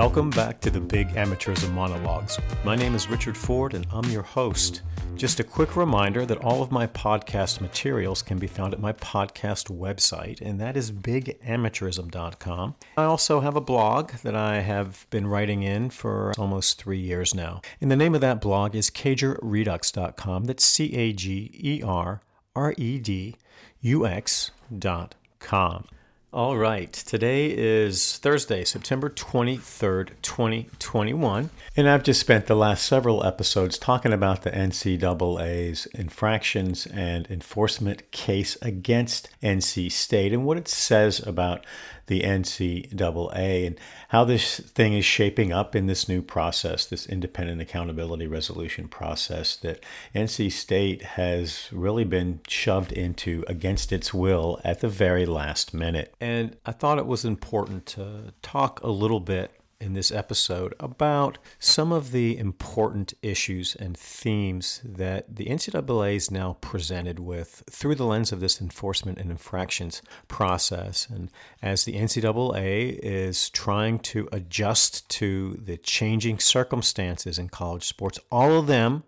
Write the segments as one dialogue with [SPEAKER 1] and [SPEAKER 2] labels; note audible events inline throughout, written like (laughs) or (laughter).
[SPEAKER 1] Welcome back to the Big Amateurism Monologues. My name is Richard Ford and I'm your host. Just a quick reminder that all of my podcast materials can be found at my podcast website, and that is bigamateurism.com. I also have a blog that I have been writing in for almost three years now. And the name of that blog is cagerredux.com. That's C A G E R R E D U X.com. All right, today is Thursday, September 23rd, 2021. And I've just spent the last several episodes talking about the NCAA's infractions and enforcement case against NC State and what it says about the NCAA and how this thing is shaping up in this new process, this independent accountability resolution process that NC State has really been shoved into against its will at the very last minute. And I thought it was important to talk a little bit in this episode about some of the important issues and themes that the NCAA is now presented with through the lens of this enforcement and infractions process. And as the NCAA is trying to adjust to the changing circumstances in college sports, all of them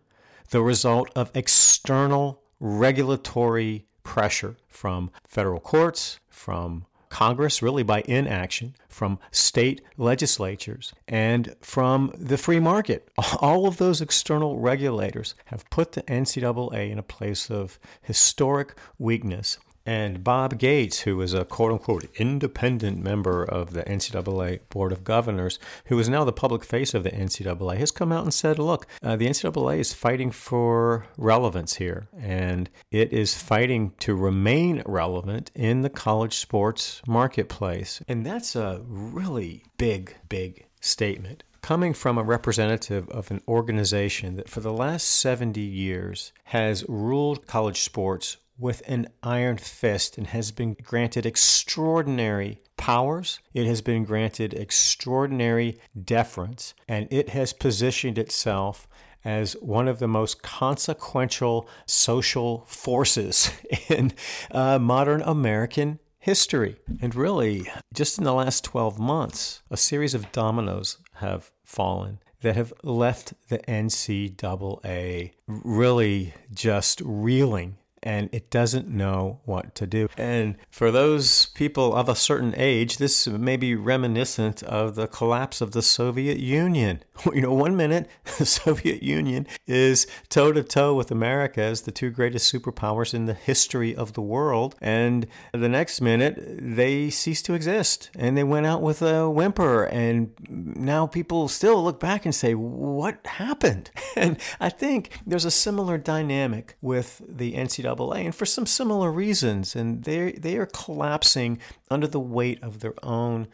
[SPEAKER 1] the result of external regulatory pressure from federal courts, from Congress, really by inaction, from state legislatures, and from the free market. (laughs) All of those external regulators have put the NCAA in a place of historic weakness and Bob Gates, who is a quote unquote independent member of the NCAA Board of Governors, who is now the public face of the NCAA, has come out and said, look, uh, the NCAA is fighting for relevance here, and it is fighting to remain relevant in the college sports marketplace. And that's a really big, big statement coming from a representative of an organization that for the last 70 years has ruled college sports with an iron fist and has been granted extraordinary powers. It has been granted extraordinary deference, and it has positioned itself as one of the most consequential social forces (laughs) in uh, modern American history. And really, just in the last 12 months, a series of dominoes have fallen that have left the NCAA really just reeling and it doesn't know what to do. And for those people of a certain age, this may be reminiscent of the collapse of the Soviet Union. (laughs) You know, one minute (laughs) the Soviet Union is toe to toe with America as the two greatest superpowers in the history of the world, and the next minute they cease to exist and they went out with a whimper. And now people still look back and say, What happened? (laughs) And I think there's a similar dynamic with the NCAA NCAA, and for some similar reasons. And they they are collapsing under the weight of their own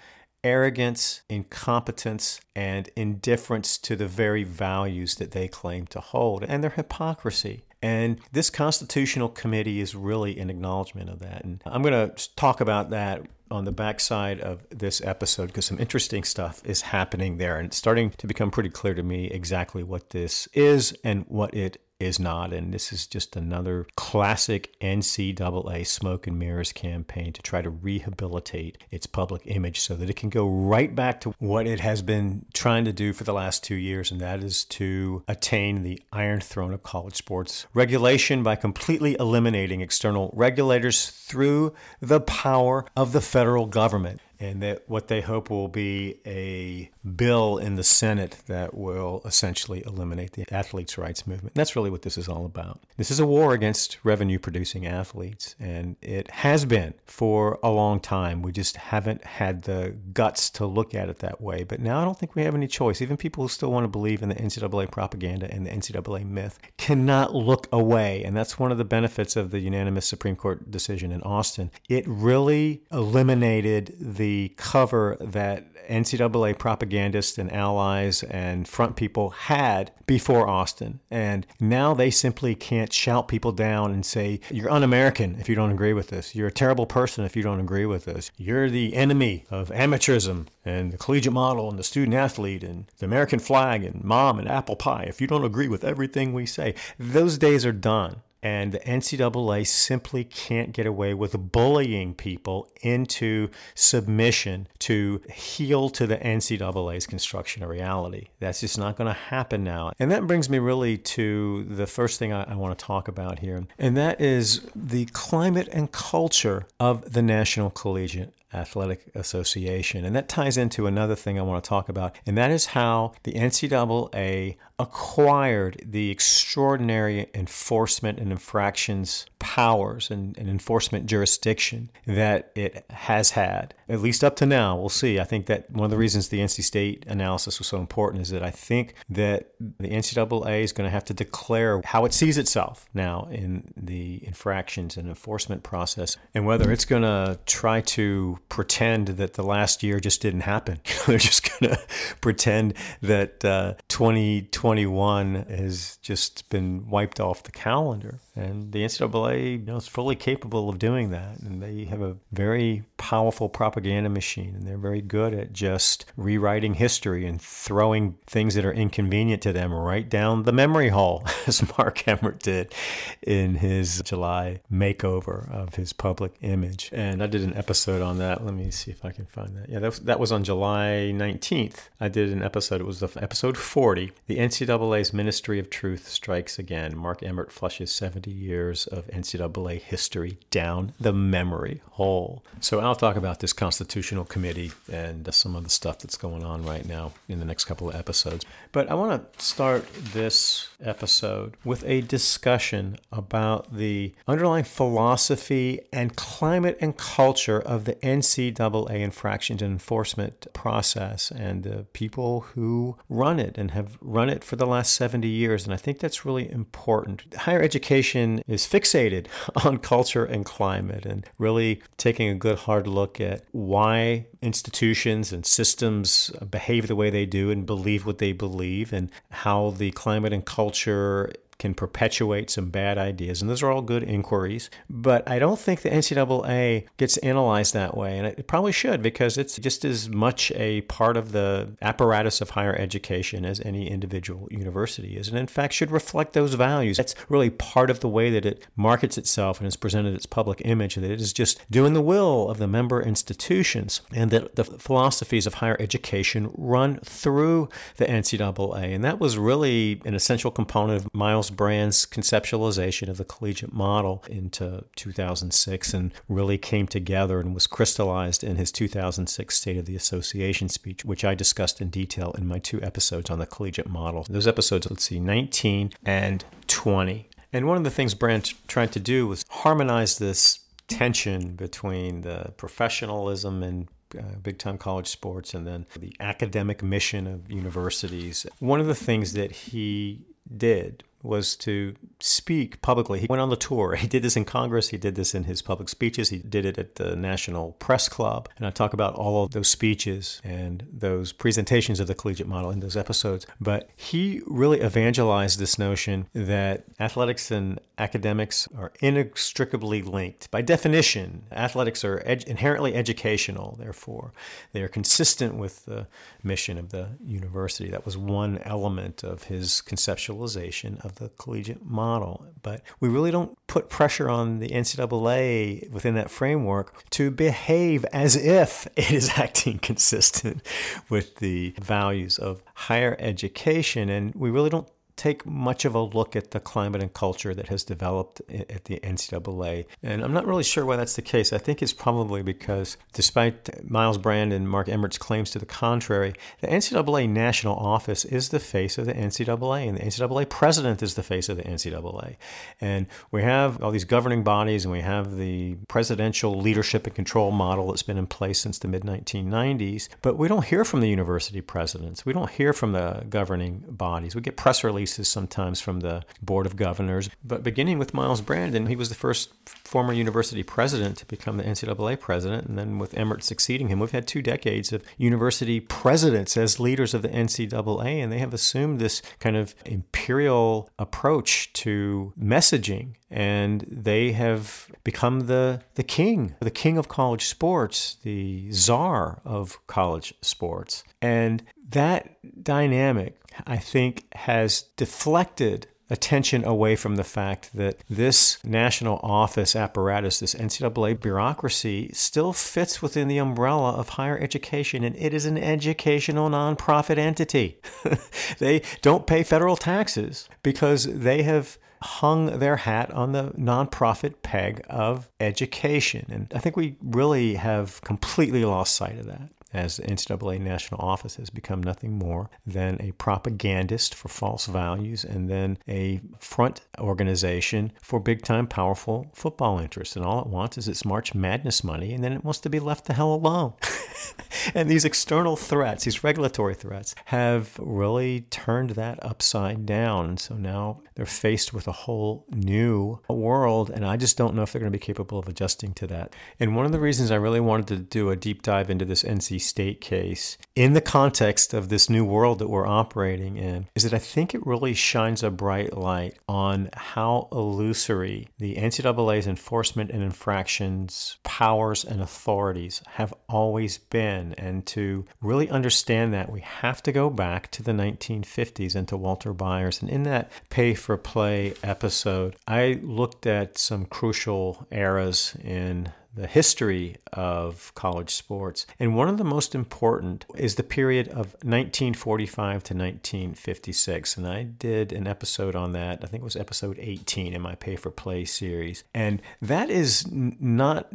[SPEAKER 1] arrogance, incompetence, and indifference to the very values that they claim to hold, and their hypocrisy. And this constitutional committee is really an acknowledgement of that. And I'm going to talk about that on the backside of this episode because some interesting stuff is happening there and it's starting to become pretty clear to me exactly what this is and what it is not. And this is just another classic NCAA smoke and mirrors campaign to try to rehabilitate its public image so that it can go right back to what it has been trying to do for the last two years, and that is to attain the iron throne of college sports regulation by completely eliminating external regulators through the power of the federal government and that what they hope will be a bill in the Senate that will essentially eliminate the athletes' rights movement. That's really what this is all about. This is a war against revenue producing athletes, and it has been for a long time. We just haven't had the guts to look at it that way. But now I don't think we have any choice. Even people who still want to believe in the NCAA propaganda and the NCAA myth cannot look away. And that's one of the benefits of the unanimous Supreme Court decision in Alston. It really eliminated the the cover that NCAA propagandists and allies and front people had before Alston. And now they simply can't shout people down and say, You're un American if you don't agree with this. You're a terrible person if you don't agree with this. You're the enemy of amateurism and the collegiate model and the student athlete and the American flag and mom and apple pie if you don't agree with everything we say. Those days are done. And the NCAA simply can't get away with bullying people into submission to heel to the NCAA's construction of reality. That's just not going to happen now. And that brings me really to the first thing I, I want to talk about here, and that is the climate and culture of the National Collegiate Athletic Association. And that ties into another thing I want to talk about, and that is how the NCAA acquired the extraordinary enforcement and infractions powers and, and, enforcement jurisdiction that it has had, at least up to now. We'll see. I think that one of the reasons the NC State analysis was so important is that I think that the NCAA is going to have to declare how it sees itself now in the infractions and enforcement process and whether it's going to try to pretend that the last year just didn't happen. (laughs) They're just going (laughs) to pretend that uh, 2021 has just been wiped off the calendar. And the NCAA you know, is fully capable of doing that. And they have a very powerful propaganda machine. And they're very good at just rewriting history and throwing things that are inconvenient to them right down the memory hole, (laughs) as Mark Emmert did in his July makeover of his public image. And I did an episode on that. Let me see if I can find that. Yeah, that was, that was on July 19th. I did an episode. It was the, episode 40. The NCAA's Ministry of Truth Strikes Again. Mark Emmert flushes 70 years of NCAA history down the memory hole. So I'll talk about this constitutional committee and some of the stuff that's going on right now in the next couple of episodes. But I want to start this episode with a discussion about the underlying philosophy and climate and culture of the NCAA infractions and enforcement process and the people who run it and have run it for the last 70 years. And I think that's really important. Higher education is fixated (laughs) on culture and climate and really taking a good hard look at why institutions and systems behave the way they do and believe what they believe and how the climate and culture can perpetuate some bad ideas. And those are all good inquiries. But I don't think the NCAA gets analyzed that way. And it probably should because it's just as much a part of the apparatus of higher education as any individual university is. And in fact, should reflect those values. That's really part of the way that it markets itself and has presented its public image, that it is just doing the will of the member institutions and that the philosophies of higher education run through the NCAA. And that was really an essential component of Myles Myles Brand's conceptualization of the collegiate model into 2006 and really came together and was crystallized in his 2006 State of the Association speech, which I discussed in detail in my two episodes on the collegiate model. Those episodes, let's see, 19 and 20. And one of the things Brand tried to do was harmonize this tension between the professionalism and uh, big time college sports and then the academic mission of universities. One of the things that he did was to speak publicly. He went on the tour. (laughs) He did this in Congress. He did this in his public speeches. He did it at the National Press Club. And I talk about all of those speeches and those presentations of the collegiate model in those episodes. But he really evangelized this notion that athletics and academics are inextricably linked. By definition, athletics are ed- inherently educational, therefore, they are consistent with the mission of the university. That was one element of his conceptualization of the collegiate model. But we really don't put pressure on the NCAA within that framework to behave as if it is (laughs) acting consistent with the values of higher education. And we really don't take much of a look at the climate and culture that has developed at the NCAA. And I'm not really sure why that's the case. I think it's probably because, despite Myles Brand and Mark Emmert's claims to the contrary, the NCAA national office is the face of the NCAA, and the NCAA president is the face of the NCAA. And we have all these governing bodies, and we have the presidential leadership and control model that's been in place since the mid 1990s, but we don't hear from the university presidents. We don't hear from the governing bodies. We get press releases releases sometimes from the Board of Governors. But beginning with Myles Brandon, he was the first former university president to become the NCAA president. And then with Emmert succeeding him, we've had two decades of university presidents as leaders of the NCAA, and they have assumed this kind of imperial approach to messaging and they have become the the king, the king of college sports, the czar of college sports. And that dynamic, I think, has deflected attention away from the fact that this national office apparatus, this NCAA bureaucracy, still fits within the umbrella of higher education, and it is an educational nonprofit entity. (laughs) they don't pay federal taxes because they have hung their hat on the nonprofit peg of education. And I think we really have completely lost sight of that as the NCAA national office has become nothing more than a propagandist for false values and then a front organization for big time powerful football interests. And all it wants is its March Madness money, and then it wants to be left the hell alone. (laughs) and these external threats, these regulatory threats, have really turned that upside down. And so now they're faced with a whole new world, and I just don't know if they're going to be capable of adjusting to that. And one of the reasons I really wanted to do a deep dive into this State case in the context of this new world that we're operating in is that I think it really shines a bright light on how illusory the NCAA's enforcement and infractions powers and authorities have always been. And to really understand that, we have to go back to the 1950s and to Walter Byers. And in that Pay for Play episode, I looked at some crucial eras in the history of college sports. And one of the most important is the period of 1945 to 1956. And I did an episode on that. I think it was episode 18 in my Pay for Play series. And that is not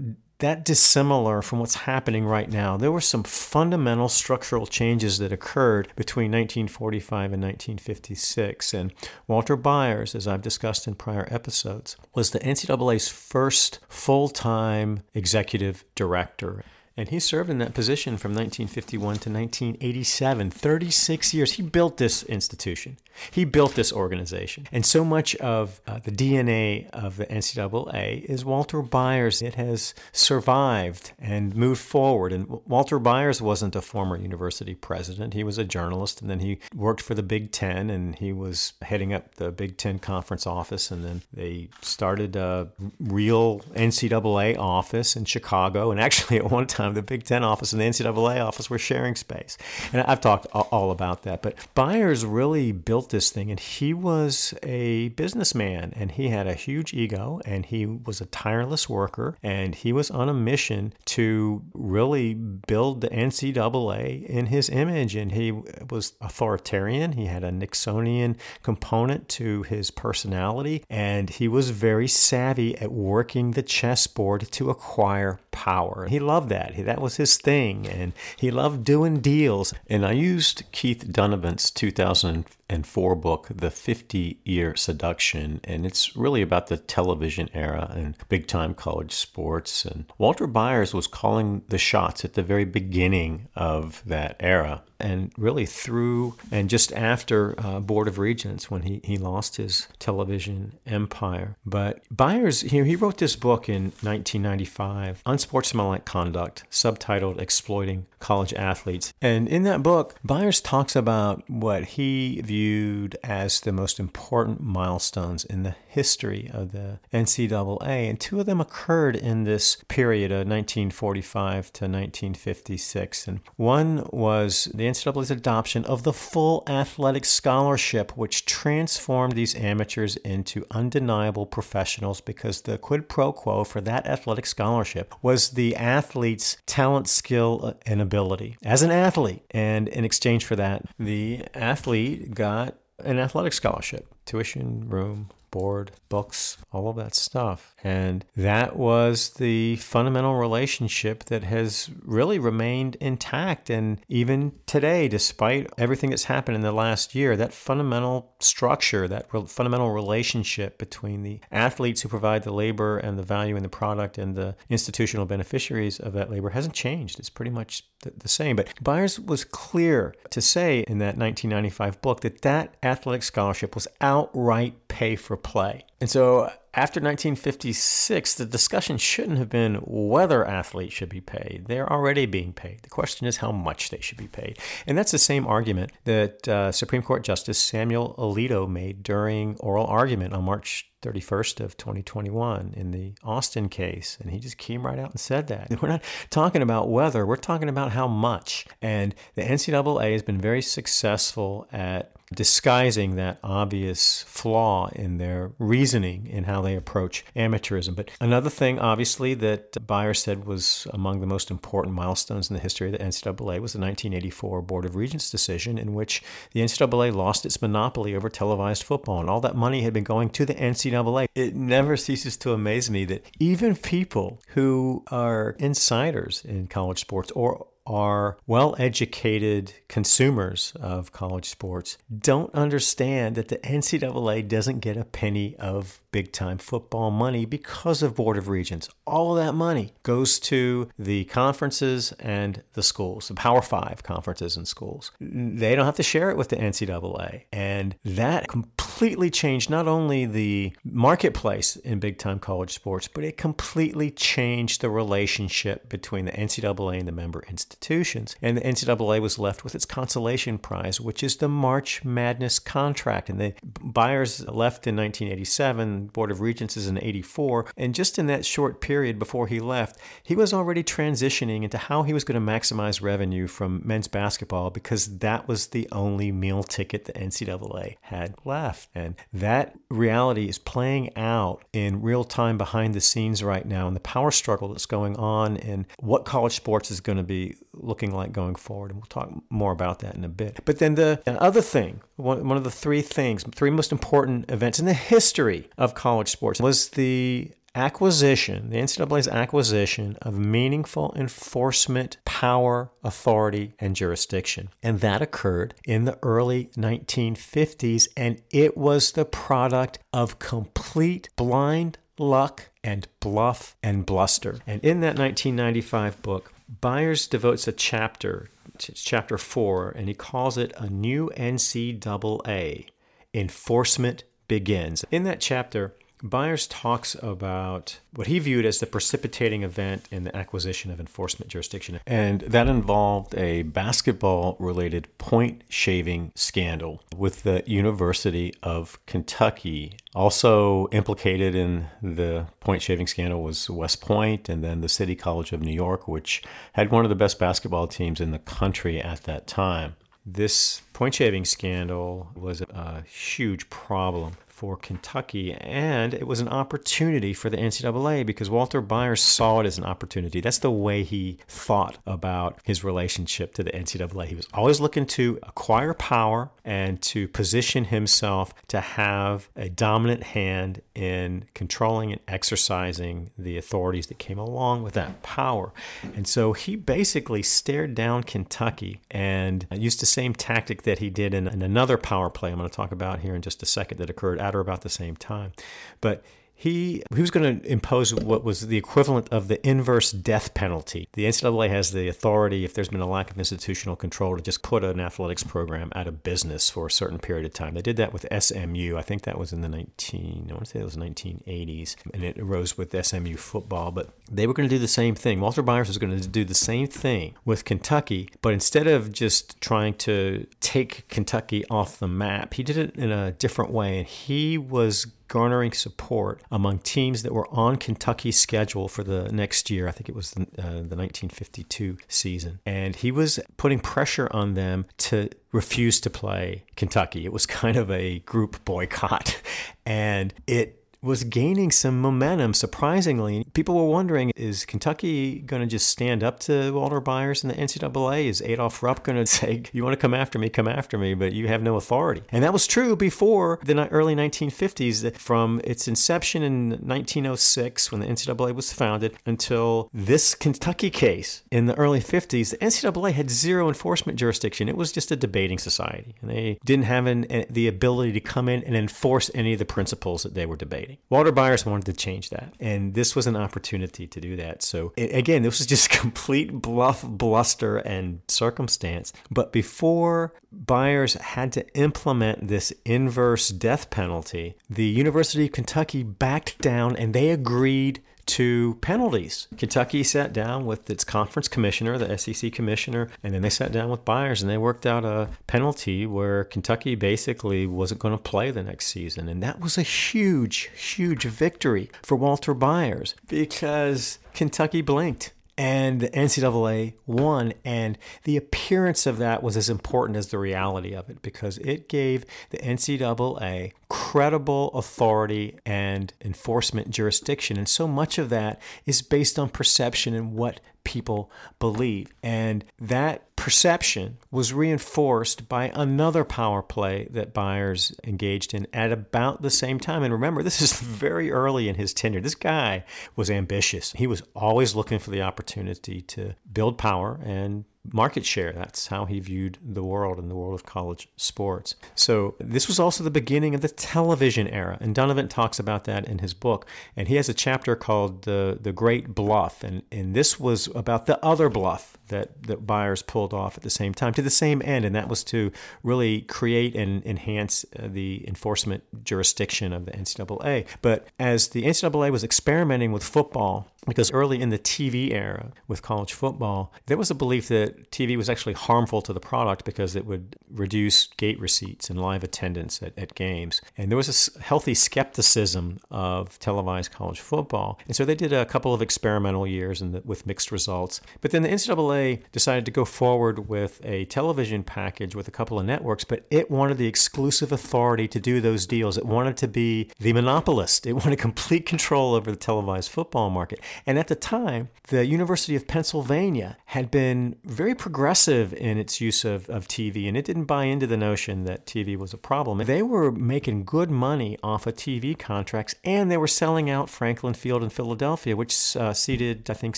[SPEAKER 1] that dissimilar from what's happening right now. There were some fundamental structural changes that occurred between 1945 and 1956. And Walter Byers, as I've discussed in prior episodes, was the NCAA's first full time executive director. And he served in that position from 1951 to 1987, 36 years. He built this institution. He built this organization. And so much of uh, the DNA of the NCAA is Walter Byers. It has survived and moved forward. And Walter Byers wasn't a former university president. He was a journalist, and then he worked for the Big Ten, and he was heading up the Big Ten conference office. And then they started a real NCAA office in Chicago. And actually, (laughs) at one time, the Big Ten office and the NCAA office were sharing space. And I've talked all about that. But Byers really built built this thing, and he was a businessman, and he had a huge ego, and he was a tireless worker, and he was on a mission to really build the NCAA in his image, and he was authoritarian. He had a Nixonian component to his personality, and he was very savvy at working the chessboard to acquire power. He loved that. That was his thing, and he loved doing deals. And I used Keith Dunnavant's 2000 and four book, The 50 Year Seduction. And it's really about the television era and big time college sports. And Walter Byers was calling the shots at the very beginning of that era and really through and just after uh, Board of Regents when he, he lost his television empire. But Byers, he, he wrote this book in 1995, Unsportsmanlike Conduct, subtitled Exploiting College Athletes. And in that book, Byers talks about what he viewed as the most important milestones in the history of the NCAA. And two of them occurred in this period of 1945 to 1956. And one was the NCAA's adoption of the full athletic scholarship, which transformed these amateurs into undeniable professionals because the quid pro quo for that athletic scholarship was the athlete's talent, skill, and ability as an athlete. And in exchange for that, the athlete got an athletic scholarship, tuition, room, chalkboard, books, all of that stuff. And that was the fundamental relationship that has really remained intact. And even today, despite everything that's happened in the last year, that fundamental structure, that re- fundamental relationship between the athletes who provide the labor and the value in the product and the institutional beneficiaries of that labor hasn't changed. It's pretty much the, the same. But Byers was clear to say in that 1995 book that that athletic scholarship was outright pay for play. And so after 1956, the discussion shouldn't have been whether athletes should be paid. They're already being paid. The question is how much they should be paid. And that's the same argument that uh, Supreme Court Justice Samuel Alito made during oral argument on March 31st of 2021 in the Alston case. And he just came right out and said that. (laughs) We're not talking about whether, we're talking about how much. And the NCAA has been very successful at disguising that obvious flaw in their reasoning in how they approach amateurism. But another thing, obviously, that Byers said was among the most important milestones in the history of the NCAA was the 1984 Board of Regents decision, in which the NCAA lost its monopoly over televised football, and all that money had been going to the NCAA. It never ceases to amaze me that even people who are insiders in college sports or are well educated consumers of college sports don't understand that the NCAA doesn't get a penny of big time football money because of Board of Regents. All that money goes to the conferences and the schools, the Power Five conferences and schools. They don't have to share it with the NCAA. And that completely changed not only the marketplace in big time college sports, but it completely changed the relationship between the NCAA and the member institutions. And the NCAA was left with its consolation prize, which is the March Madness contract. And the Byers left in 1987 Board of Regents is in 84. And just in that short period before he left, he was already transitioning into how he was going to maximize revenue from men's basketball because that was the only meal ticket the NCAA had left. And that reality is playing out in real time behind the scenes right now and the power struggle that's going on and what college sports is going to be looking like going forward. And we'll talk more about that in a bit. But then the other thing, one, one of the three things, three most important events in the history of college sports was the acquisition, the NCAA's acquisition of meaningful enforcement power, authority, and jurisdiction. And that occurred in the early 1950s, and it was the product of complete blind luck and bluff and bluster. And in that 1995 book, Byers devotes a chapter, chapter four, and he calls it A New NCAA Enforcement Begins. In that chapter, Byers talks about what he viewed as the precipitating event in the acquisition of enforcement jurisdiction. And that involved a basketball related point shaving scandal with the University of Kentucky. Also implicated in the point shaving scandal was West Point and then the City College of New York, which had one of the best basketball teams in the country at that time. This point shaving scandal was a huge problem for Kentucky, and it was an opportunity for the NCAA because Walter Byers saw it as an opportunity. That's the way he thought about his relationship to the NCAA. He was always looking to acquire power and to position himself to have a dominant hand in controlling and exercising the authorities that came along with that power. And so he basically stared down Kentucky and used the same tactic that he did in, in another power play I'm going to talk about here in just a second that occurred or about the same time. But he he was going to impose what was the equivalent of the inverse death penalty. The NCAA has the authority, if there's been a lack of institutional control, to just put an athletics program out of business for a certain period of time. They did that with SMU. I think that was in the 19 I want to say it was 1980s, and it arose with SMU football. But they were going to do the same thing. Walter Byers was going to do the same thing with Kentucky, but instead of just trying to take Kentucky off the map, he did it in a different way, and he was garnering support among teams that were on Kentucky's schedule for the next year. I think it was the, uh, the 1952 season. And he was putting pressure on them to refuse to play Kentucky. It was (laughs) kind of a group boycott. And it was gaining some momentum, surprisingly. People were wondering is Kentucky going to just stand up to Walter Byers in the NCAA? Is Adolph Rupp going (laughs) to say, You want to come after me, come after me, but you have no authority? And that was true before the early 1950s, from its inception in 1906 when the NCAA was founded until this Kentucky case in the early 50s. The NCAA had zero enforcement jurisdiction. It was just a debating society, and they didn't have an, eh, the ability to come in and enforce any of the principles that they were debating. Walter Byers wanted to change that, and this was an opportunity to do that. So, again, this was just (laughs) complete bluff, bluster, and circumstance. But before Byers had to implement this inverse death penalty, the University of Kentucky backed down and they agreed to penalties. Kentucky sat down with its conference commissioner, the SEC commissioner, and then they sat down with Byers and they worked out a penalty where Kentucky basically wasn't going to play the next season. And that was a huge, huge victory for Walter Byers because Kentucky blinked and the NCAA won. And the appearance of that was as important as the reality of it because it gave the NCAA credible authority and enforcement jurisdiction. And so much of that is based on perception and what people believe. And that perception was reinforced by another power play that Byers engaged in at about the same time. And remember, this is (laughs) very early in his tenure. This guy was ambitious. He was always looking for the opportunity to build power and market share. That's how he viewed the world and the world of college sports. So this was also the beginning of the television era, and Dunnavant talks about that in his book. And he has a chapter called the the Great Bluff, and and this was about the other bluff that that Byers pulled off at the same time to the same end, and that was to really create and enhance uh, the enforcement jurisdiction of the NCAA. But as the NCAA was experimenting with football because early in the TV era with college football, there was a belief that TV was actually harmful to the product because it would reduce gate receipts and live attendance at, at games. And there was a healthy skepticism of televised college football. And so they did a couple of experimental years and with mixed results. But then the NCAA decided to go forward with a television package with a couple of networks, but it wanted the exclusive authority to do those deals. It wanted to be the monopolist, it wanted (laughs) complete control over the televised football market. And at the time, the University of Pennsylvania had been very progressive in its use of, of TV, and it didn't buy into the notion that TV was a problem. They were making good money off of TV contracts, and they were selling out Franklin Field in Philadelphia, which uh, seated, I think,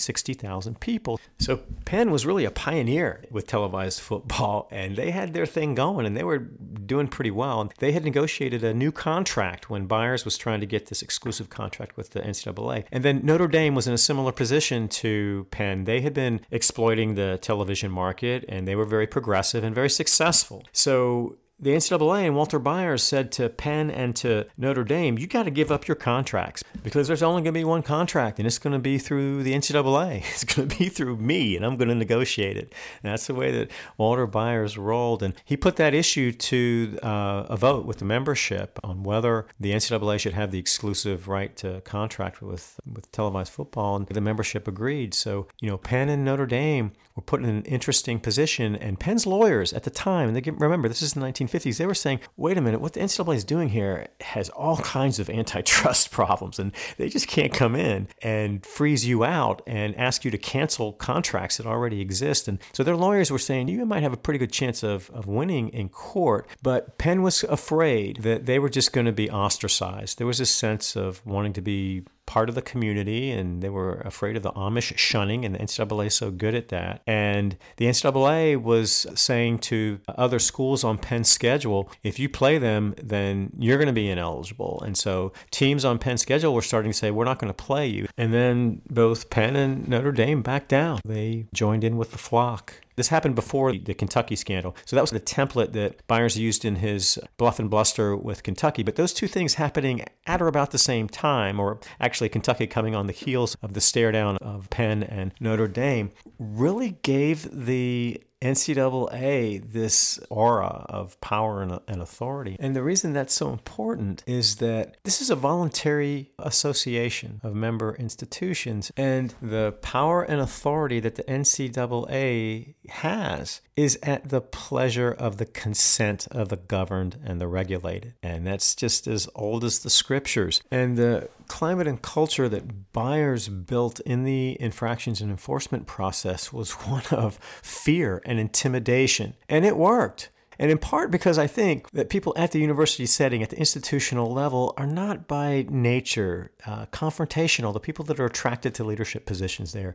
[SPEAKER 1] 60,000 people. So Penn was really a pioneer with televised football, and they had their thing going, and they were doing pretty well. They had negotiated a new contract when Byers was trying to get this exclusive contract with the NCAA. And then Notre Dame was in a similar position to Penn. They had been exploiting the television market and they were very progressive and very successful. So the NCAA and Walter Byers said to Penn and to Notre Dame, you got to give up your contracts because there's only going to be one contract and it's going to be through the NCAA. (laughs) It's going to be through me and I'm going to negotiate it. And that's the way that Walter Byers rolled. And he put that issue to uh, a vote with the membership on whether the NCAA should have the exclusive right to contract with, with televised football. And the membership agreed. So, you know, Penn and Notre Dame were put in an interesting position. And Penn's lawyers at the time, and they remember this is the 1950s, they were saying, wait a minute, what the NCAA is doing here has all kinds of antitrust (laughs) problems, and they just can't come in and freeze you out and ask you to cancel contracts that already exist. And so their lawyers were saying, you might have a pretty good chance of, of winning in court. But Penn was afraid that they were just going to be ostracized. There was a sense of wanting to be part of the community and they were afraid of the Amish shunning, and the NCAA is so good at that. And the NCAA was saying to other schools on Penn's schedule, if you play them, then you're going to be ineligible. And so teams on Penn's schedule were starting to say, we're not going to play you. And then both Penn and Notre Dame backed down. They joined in with the flock. This happened before the Kentucky scandal. So that was the template that Byers used in his bluff and bluster with Kentucky. But those two things happening at or about the same time, or actually Kentucky coming on the heels of the stare down of Penn and Notre Dame, really gave the NCAA this aura of power and, and, authority. And the reason that's so important is that this is a voluntary association of member institutions, and the power and authority that the NCAA has is at the pleasure of the consent of the governed and the regulated. And that's just as old as the scriptures. And the climate and culture that Byers built in the infractions and enforcement process was (laughs) one of fear and intimidation. And it worked. And in part because I think that people at the university setting, at the institutional level, are not by nature uh, confrontational. The people that are attracted to leadership positions there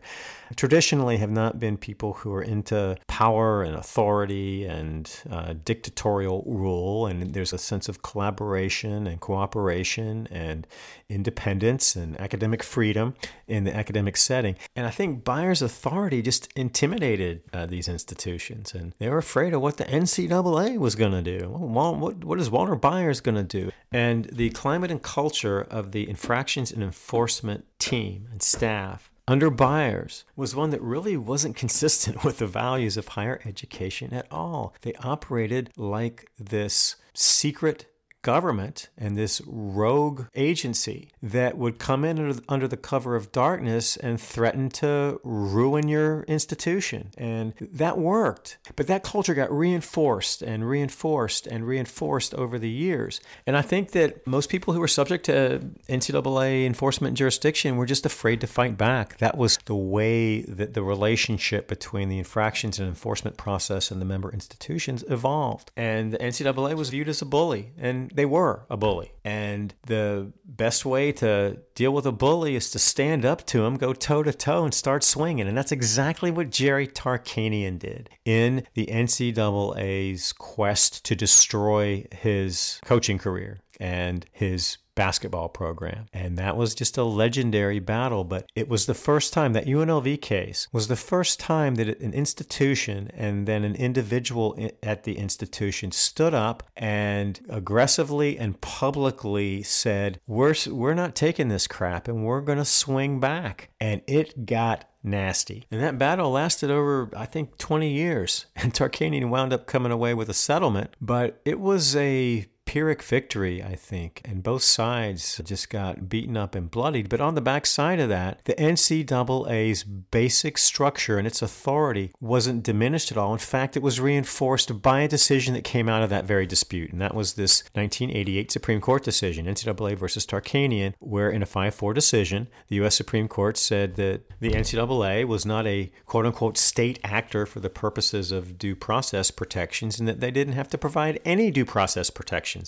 [SPEAKER 1] traditionally have not been people who are into power and authority and uh, dictatorial rule. And there's a sense of collaboration and cooperation and independence and academic freedom in the academic setting. And I think Byers' authority just intimidated uh, these institutions. And they were afraid of what the NCAA Was going to do. What, what is Walter Byers going to do? And the climate and culture of the infractions and enforcement team and staff under Byers was one that really wasn't (laughs) consistent with the values of higher education at all. They operated like this secret government and this rogue agency that would come in under, the cover of darkness and threaten to ruin your institution. And that worked. But that culture got reinforced and reinforced and reinforced over the years. And I think that most people who were subject to NCAA enforcement jurisdiction were just afraid to fight back. That was the way that the relationship between the infractions and enforcement process and the member institutions evolved. And the NCAA was viewed as a bully. And they were a bully. And the best way to deal with a bully is to stand up to him, go toe to toe, and start swinging. And that's exactly what Jerry Tarkanian did in the NCAA's quest to destroy his coaching career and his basketball program. And that was just a legendary battle. But it was the first time that UNLV case was the first time that an institution and then an individual at the institution stood up and aggressively and publicly said, We're, we're not taking this crap and we're going to swing back. And it got nasty. And that battle lasted over, I think, 20 years. (laughs) And Tarkanian wound up coming away with a settlement, but it was a Pyrrhic victory, I think, and both sides just got beaten up and bloodied. But on the backside of that, the NCAA's basic structure and its authority wasn't diminished at all. In fact, it was reinforced by a decision that came out of that very dispute, and that was this 1988 Supreme Court decision, NCAA versus Tarkanian, where in a 5 4 decision, the U.S. Supreme Court said that the NCAA was not a quote unquote state actor for the purposes of due process protections and that they didn't have to provide any due process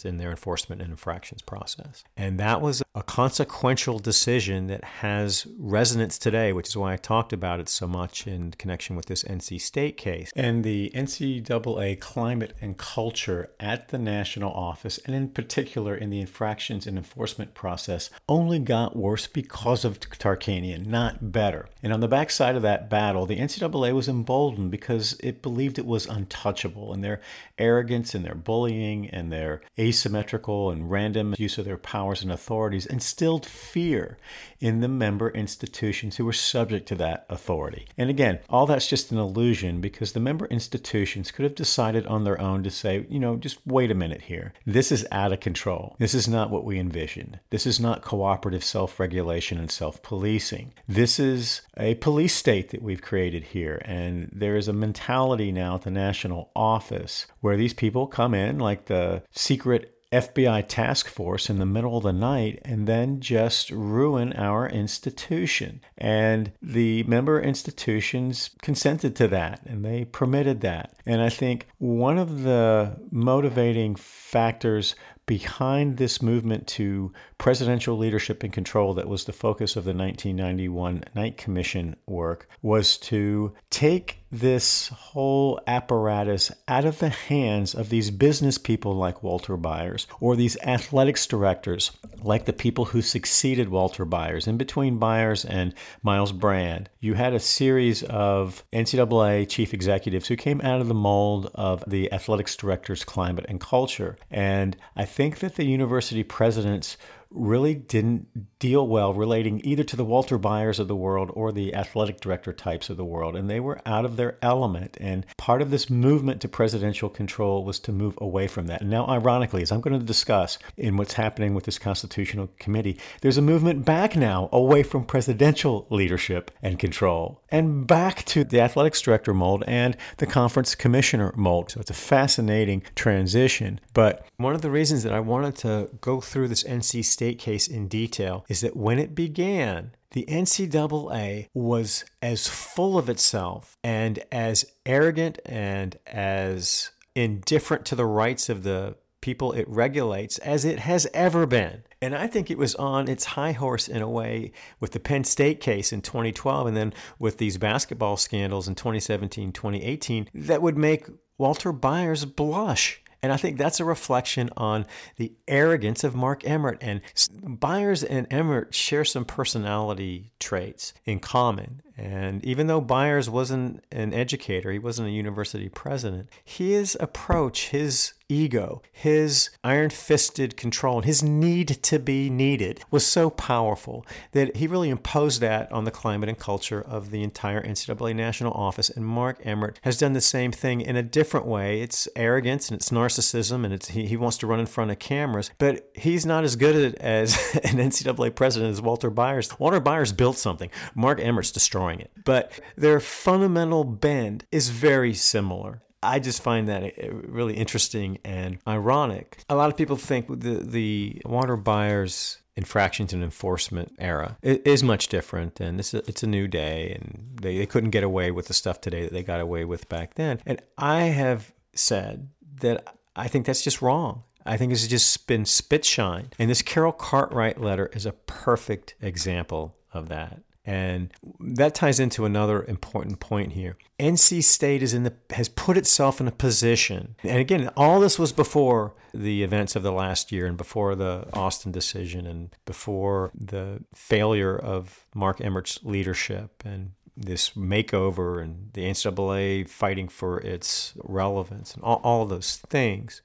[SPEAKER 1] in their enforcement and infractions process. And that was a consequential decision that has resonance today, which is why I talked about it so much in connection with this NC State case. And the NCAA climate and culture at the national office, and in particular in the infractions and enforcement process, only got worse because of Tarkanian, not better. And on the backside of that battle, the NCAA was emboldened because it believed it was untouchable, and their arrogance and their bullying and their asymmetrical and random use of their powers and authorities instilled fear in the member institutions who were subject to that authority. And again, all that's just an illusion because the member institutions could have decided on their own to say, you know, just wait a minute here. This is out of control. This is not what we envisioned. This is not cooperative self regulation and self policing. This is a police state that we've created here. And there is a mentality now at the national office where these people come in like the secret FBI task force in the middle of the night and then just ruin our institution. And the member institutions consented to that and they permitted that. And I think one of the motivating factors behind this movement to presidential leadership and control that was the focus of the 1991 Knight Commission work was to take this whole apparatus out of the hands of these business people like Walter Byers or these athletics directors like the people who succeeded Walter Byers. In between Byers and Myles Brand, you had a series of NCAA chief executives who came out of the mold of the athletics director's climate and culture. And I think that the university presidents really didn't deal well relating either to the Walter Byers of the world or the athletic director types of the world. And they were out of their element. And part of this movement to presidential control was to move away from that. Now, ironically, as I'm going to discuss in what's happening with this Constitutional Committee, there's a movement back now away from presidential leadership and control and back to the athletics director mold and the conference commissioner mold. So it's a fascinating transition. But one of the reasons that I wanted to go through this NC State case in detail is that when it began, the NCAA was as full of itself and as arrogant and as indifferent to the rights of the people it regulates as it has ever been. And I think it was on its high horse in a way with the Penn State case in 2012 and then with these basketball scandals in 2017, 2018 that would make Walter Byers blush. And I think that's a reflection on the arrogance of Mark Emmert. And Byers and Emmert share some personality traits in common. And even though Byers wasn't an educator, he wasn't a university president, his approach, his ego, his iron fisted control, and his need to be needed was so powerful that he really imposed that on the climate and culture of the entire NCAA national office. And Mark Emmert has done the same thing in a different way. It's arrogance and it's narcissism, and it's he, he wants to run in front of cameras, but he's not as good at as (laughs) an NCAA president as Walter Byers. Walter Byers built something. Mark Emmert's destroying it. But their fundamental bend is very similar. I just find that uh, really interesting and ironic. A lot of people think the the Walter Byers infractions and enforcement era is much different and this it's a new day and they, they couldn't get away with the stuff today that they got away with back then and i have said that i think that's just wrong I think it's just been spit shine. And this Carol Cartwright letter is a perfect example of that. And that ties into another important point here. NC State is in the has put itself in a position. And again, all this was before the events of the last year and before the Alston decision and before the failure of Mark Emmert's leadership and this makeover and the NCAA fighting for its relevance and all, all those things.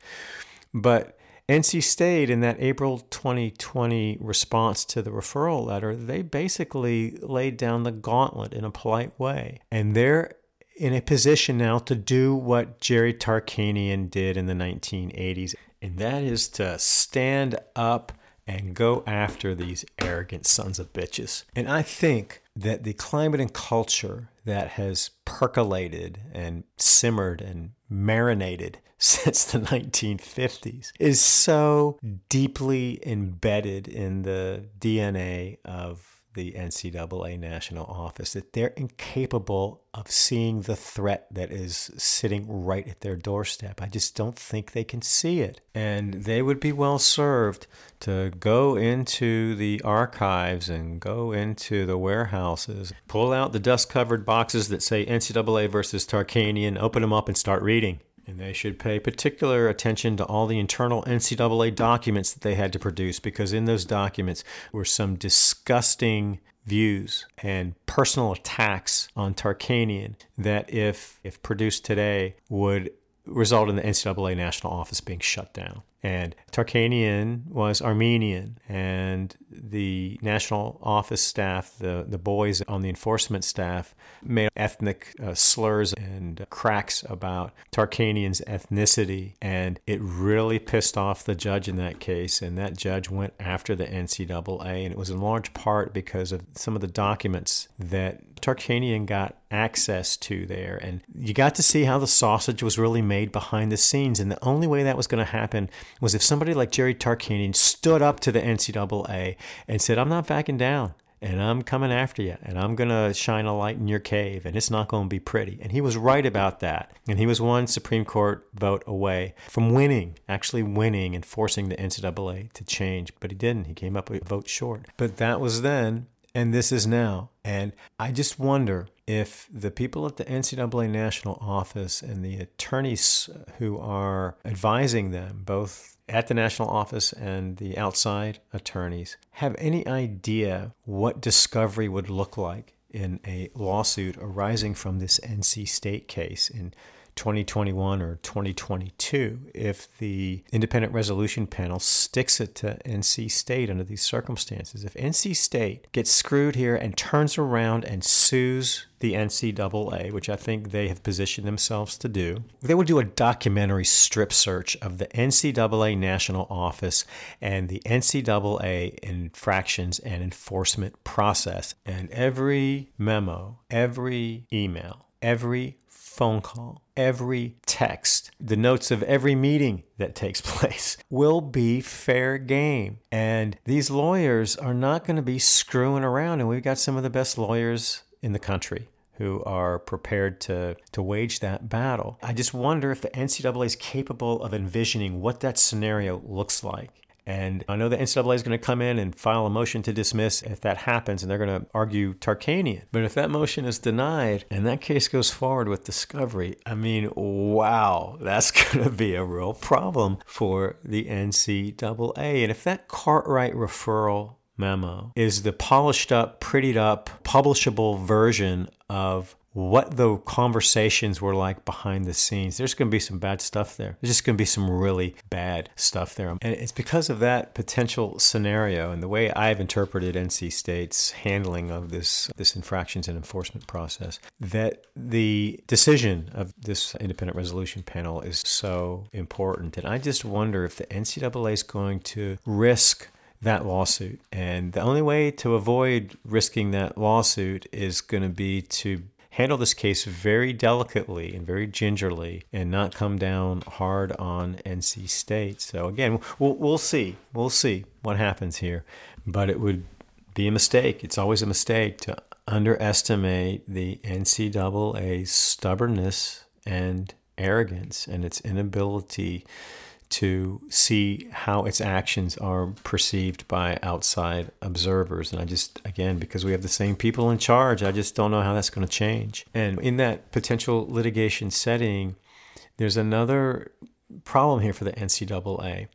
[SPEAKER 1] But NC State, in that April 2020 response to the referral letter, they basically laid down the gauntlet in a polite way. And they're in a position now to do what Jerry Tarkanian did in the 1980s, and that is to stand up and go after these arrogant sons of bitches. And I think that the climate and culture that has percolated and simmered and marinated (laughs) since the 1950s is so deeply embedded in the DNA of the NCAA national office that they're incapable of seeing the threat that is sitting right at their doorstep. I just don't think they can see it. And they would be well served to go into the archives and go into the warehouses, pull out the dust covered boxes that say NCAA versus Tarkanian, open them up and start reading. And they should pay particular attention to all the internal NCAA documents that they had to produce because in those documents were some disgusting views and personal attacks on Tarkanian that, if, if produced today, would result in the NCAA national office being shut down. And Tarkanian was Armenian, and the national office staff, the, the boys on the enforcement staff, made ethnic uh, slurs and cracks about Tarkanian's ethnicity. And it really pissed off the judge in that case. And that judge went after the NCAA. And it was in large part because of some of the documents that Tarkanian got access to there. And you got to see how the sausage was really made behind the scenes. And the only way that was going to happen was if somebody like Jerry Tarkanian stood up to the NCAA and said, I'm not backing down and I'm coming after you and I'm going to shine a light in your cave and it's not going to be pretty. And he was right about that. And he was one Supreme Court vote away from winning, actually winning and forcing the NCAA to change. But he didn't. He came up a vote short. But that was then and this is now. And I just wonder if the people at the NCAA national office and the attorneys who are advising them, both at the national office and the outside attorneys, have any idea what discovery would look like in a lawsuit arising from this NC State case in 2021 or 2022 if the independent resolution panel sticks it to NC State under these circumstances. If NC State gets screwed here and turns around and sues the NCAA, which I think they have positioned themselves to do. They would do a documentary strip search of the NCAA national office and the NCAA infractions and enforcement process. And every memo, every email, every phone call, every text, the notes of every meeting that takes (laughs) place will be fair game. And these lawyers are not going to be screwing around. And we've got some of the best lawyers in the country who are prepared to, to wage that battle. I just wonder if the NCAA is capable of envisioning what that scenario looks like. And I know the NCAA is going to come in and file a motion to dismiss if that happens, and they're going to argue Tarkanian. But if that motion is denied and that case goes forward with discovery, I mean, wow, that's (laughs) going to be a real problem for the NCAA. And if that Cartwright referral memo is the polished up, prettied up, publishable version of what the conversations were like behind the scenes. There's going to be some bad stuff there. There's just going to be some really bad stuff there. And it's because of that potential scenario and the way I've interpreted NC State's handling of this, this infractions and enforcement process that the decision of this independent resolution panel is so important. And I just wonder if the NCAA is going to risk that lawsuit. And the only way to avoid risking that lawsuit is going to be to handle this case very delicately and very gingerly and not come down hard on NC State. So, again, we'll, we'll see. We'll see what happens here. But it would be a mistake. It's always a mistake to underestimate the NCAA's stubbornness and arrogance and its inability to see how its actions are perceived by outside observers. And I just, again, because we have the same people in charge, I just don't know how that's going to change. And in that potential litigation setting, there's another problem here for the NCAA.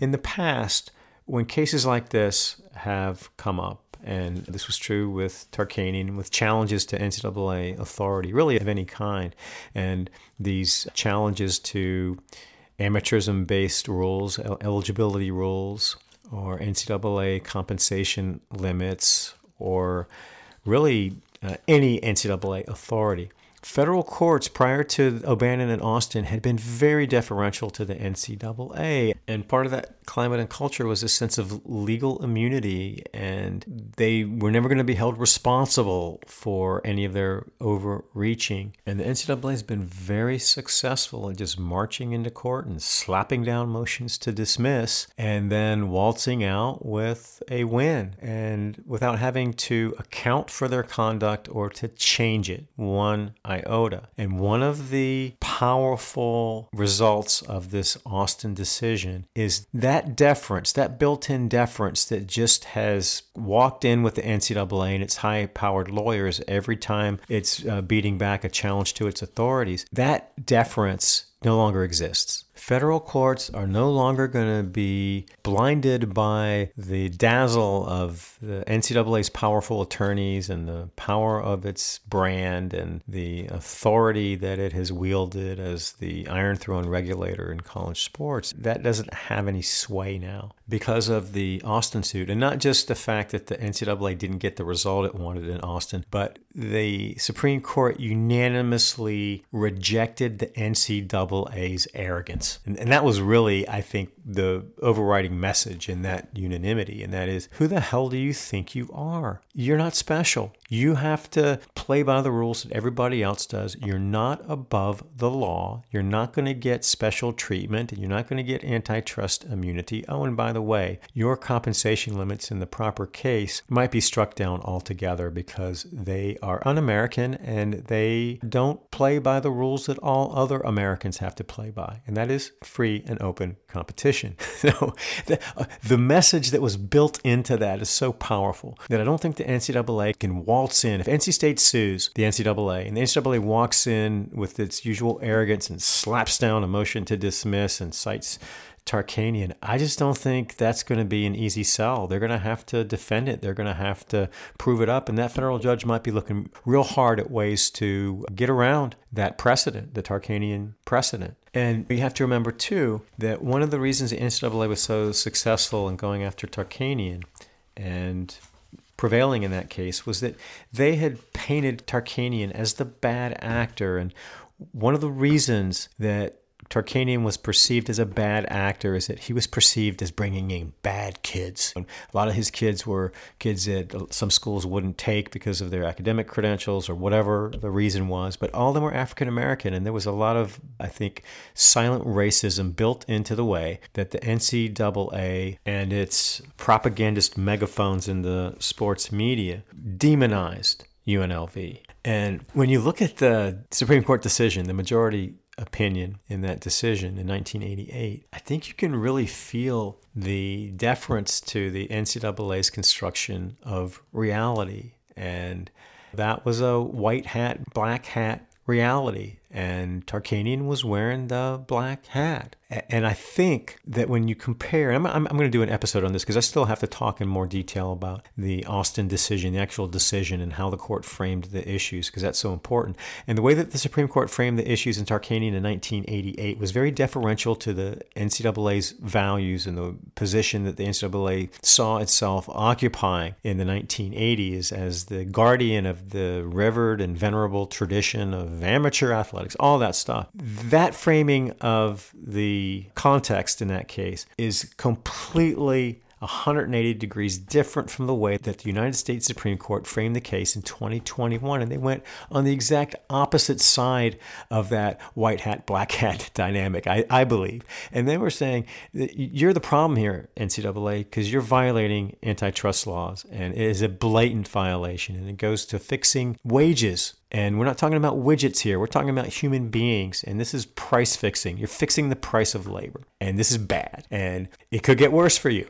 [SPEAKER 1] In the past, when cases like this have come up, and this was true with Tarkanian, with challenges to NCAA authority, really of any kind, and these challenges to amateurism based rules, eligibility rules, or NCAA compensation limits, or really uh, any NCAA authority. Federal courts prior to O'Bannon and Alston had been very deferential to the NCAA. And part of that climate and culture was a sense of legal immunity, and they were never going to be held responsible for any of their overreaching. And the NCAA has been very successful in just marching into court and slapping down motions to dismiss and then waltzing out with a win and without having to account for their conduct or to change it one iota. And one of the powerful results of this Alston decision is that deference, that built in deference that just has walked in with the NCAA and its high powered lawyers every time it's uh, beating back a challenge to its authorities. That deference no longer exists. Federal courts are no longer going to be blinded by the dazzle of the NCAA's powerful attorneys and the power of its brand and the authority that it has wielded as the iron throne regulator in college sports. That doesn't have any sway now because of the Alston suit. And not just the fact that the NCAA didn't get the result it wanted in Alston, but the Supreme Court unanimously rejected the NCAA's arrogance. And, and, that was really, I think, the overriding message in that unanimity. And that is who the hell do you think you are? You're not special. You have to play by the rules that everybody else does. You're not above the law. You're not going to get special treatment. And you're not going to get antitrust immunity. Oh, and by the way, your compensation limits in the proper case might be struck down altogether because they are un American and they don't play by the rules that all other Americans have to play by. And that is free and open competition. (laughs) so the, uh, the message that was built into that is so powerful that I don't think the NCAA can waltz in. If NC State sues the NCAA and the NCAA walks in with its usual arrogance and slaps down a motion to dismiss and cites Tarkanian, I just don't think that's going to be an easy sell. They're going to have to defend it. They're going to have to prove it up. And that federal judge might be looking real hard at ways to get around that precedent, the Tarkanian precedent. And we have to remember, too, that one of the reasons the NCAA was so successful in going after Tarkanian and prevailing in that case was that they had painted Tarkanian as the bad actor. And one of the reasons that Tarkanian was perceived as a bad actor is that he was perceived as bringing in bad kids. A lot of his kids were kids that some schools wouldn't take because of their academic credentials or whatever the reason was, but all of them were African American. And there was a lot of, I think, silent racism built into the way that the NCAA and its propagandist megaphones in the sports media demonized UNLV. And when you look at the Supreme Court decision, the majority opinion in that decision in 1988, I think you can really feel the deference to the NCAA's construction of reality. And that was a white hat, black hat reality and Tarkanian was wearing the black hat. And I think that when you compare, I'm, I'm, I'm going to do an episode on this because I still have to talk in more detail about the Alston decision, the actual decision, and how the court framed the issues because that's so important. And the way that the Supreme Court framed the issues in Tarkanian in 1988 was very deferential to the NCAA's values and the position that the NCAA saw itself occupying in the 1980s as the guardian of the revered and venerable tradition of amateur athletics athletics, all that stuff. That framing of the context in that case is completely 180 degrees different from the way that the United States Supreme Court framed the case in 2021. And they went on the exact opposite side of that white hat, black hat (laughs) dynamic, I, I believe. And they were saying, you're the problem here, NCAA, because you're violating antitrust laws. And it is a blatant violation. And it goes to fixing wages and we're not talking about widgets here. We're talking about human beings. And this is price fixing. You're fixing the price of labor. And this is bad. And it could get worse for you.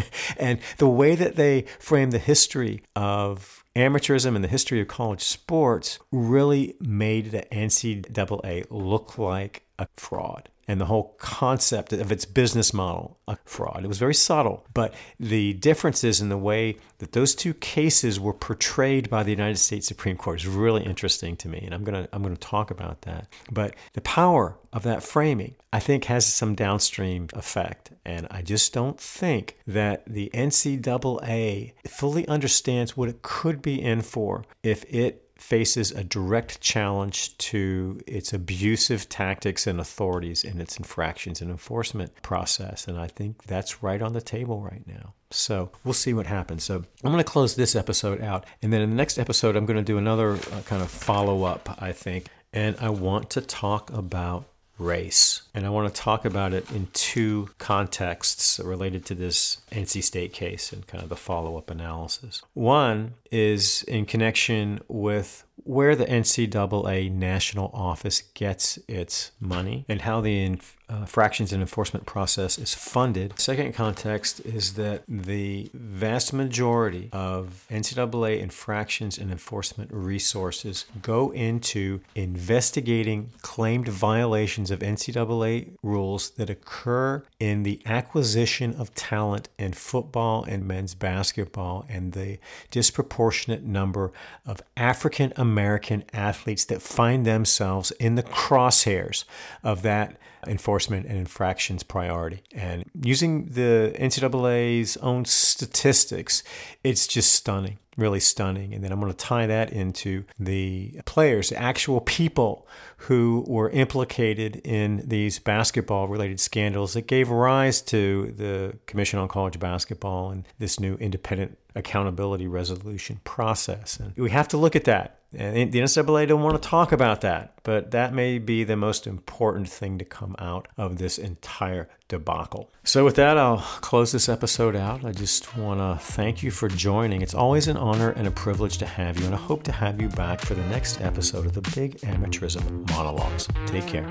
[SPEAKER 1] (laughs) and the way that they frame the history of amateurism and the history of college sports really made the NCAA look like a fraud and the whole concept of its business model a fraud. It was very subtle, but the differences in the way that those two cases were portrayed by the United States Supreme Court is really interesting to me, and I'm gonna I'm gonna talk about that. But the power of that framing, I think, has some downstream effect, and I just don't think that the NCAA fully understands what it could be in for if it faces a direct challenge to its abusive tactics and authorities in its infractions and enforcement process. And I think that's right on the table right now. So we'll see what happens. So I'm going to close this episode out. And then in the next episode, I'm going to do another uh, kind of follow up, I think. And I want to talk about race. And I want to talk about it in two contexts related to this NC State case and kind of the follow up analysis. One is in connection with where the NCAA national office gets its money and how the uh, fractions and enforcement process is funded. Second context is that the vast majority of NCAA infractions and enforcement resources go into investigating claimed violations of NCAA rules that occur in the acquisition of talent in football and men's basketball and the disproportionate number of African American athletes that find themselves in the crosshairs of that enforcement and infractions priority. And using the NCAA's own statistics, it's just stunning, really stunning. And then I'm going to tie that into the players, the actual people who were implicated in these basketball related scandals that gave rise to the Commission on College Basketball and this new independent accountability resolution process. And we have to look at that and the NCAA don't want to talk about that, but that may be the most important thing to come out of this entire debacle. So, with that, I'll close this episode out. I just want to thank you for joining. It's always an honor and a privilege to have you, and I hope to have you back for the next episode of the Big Amateurism Monologues. Take care.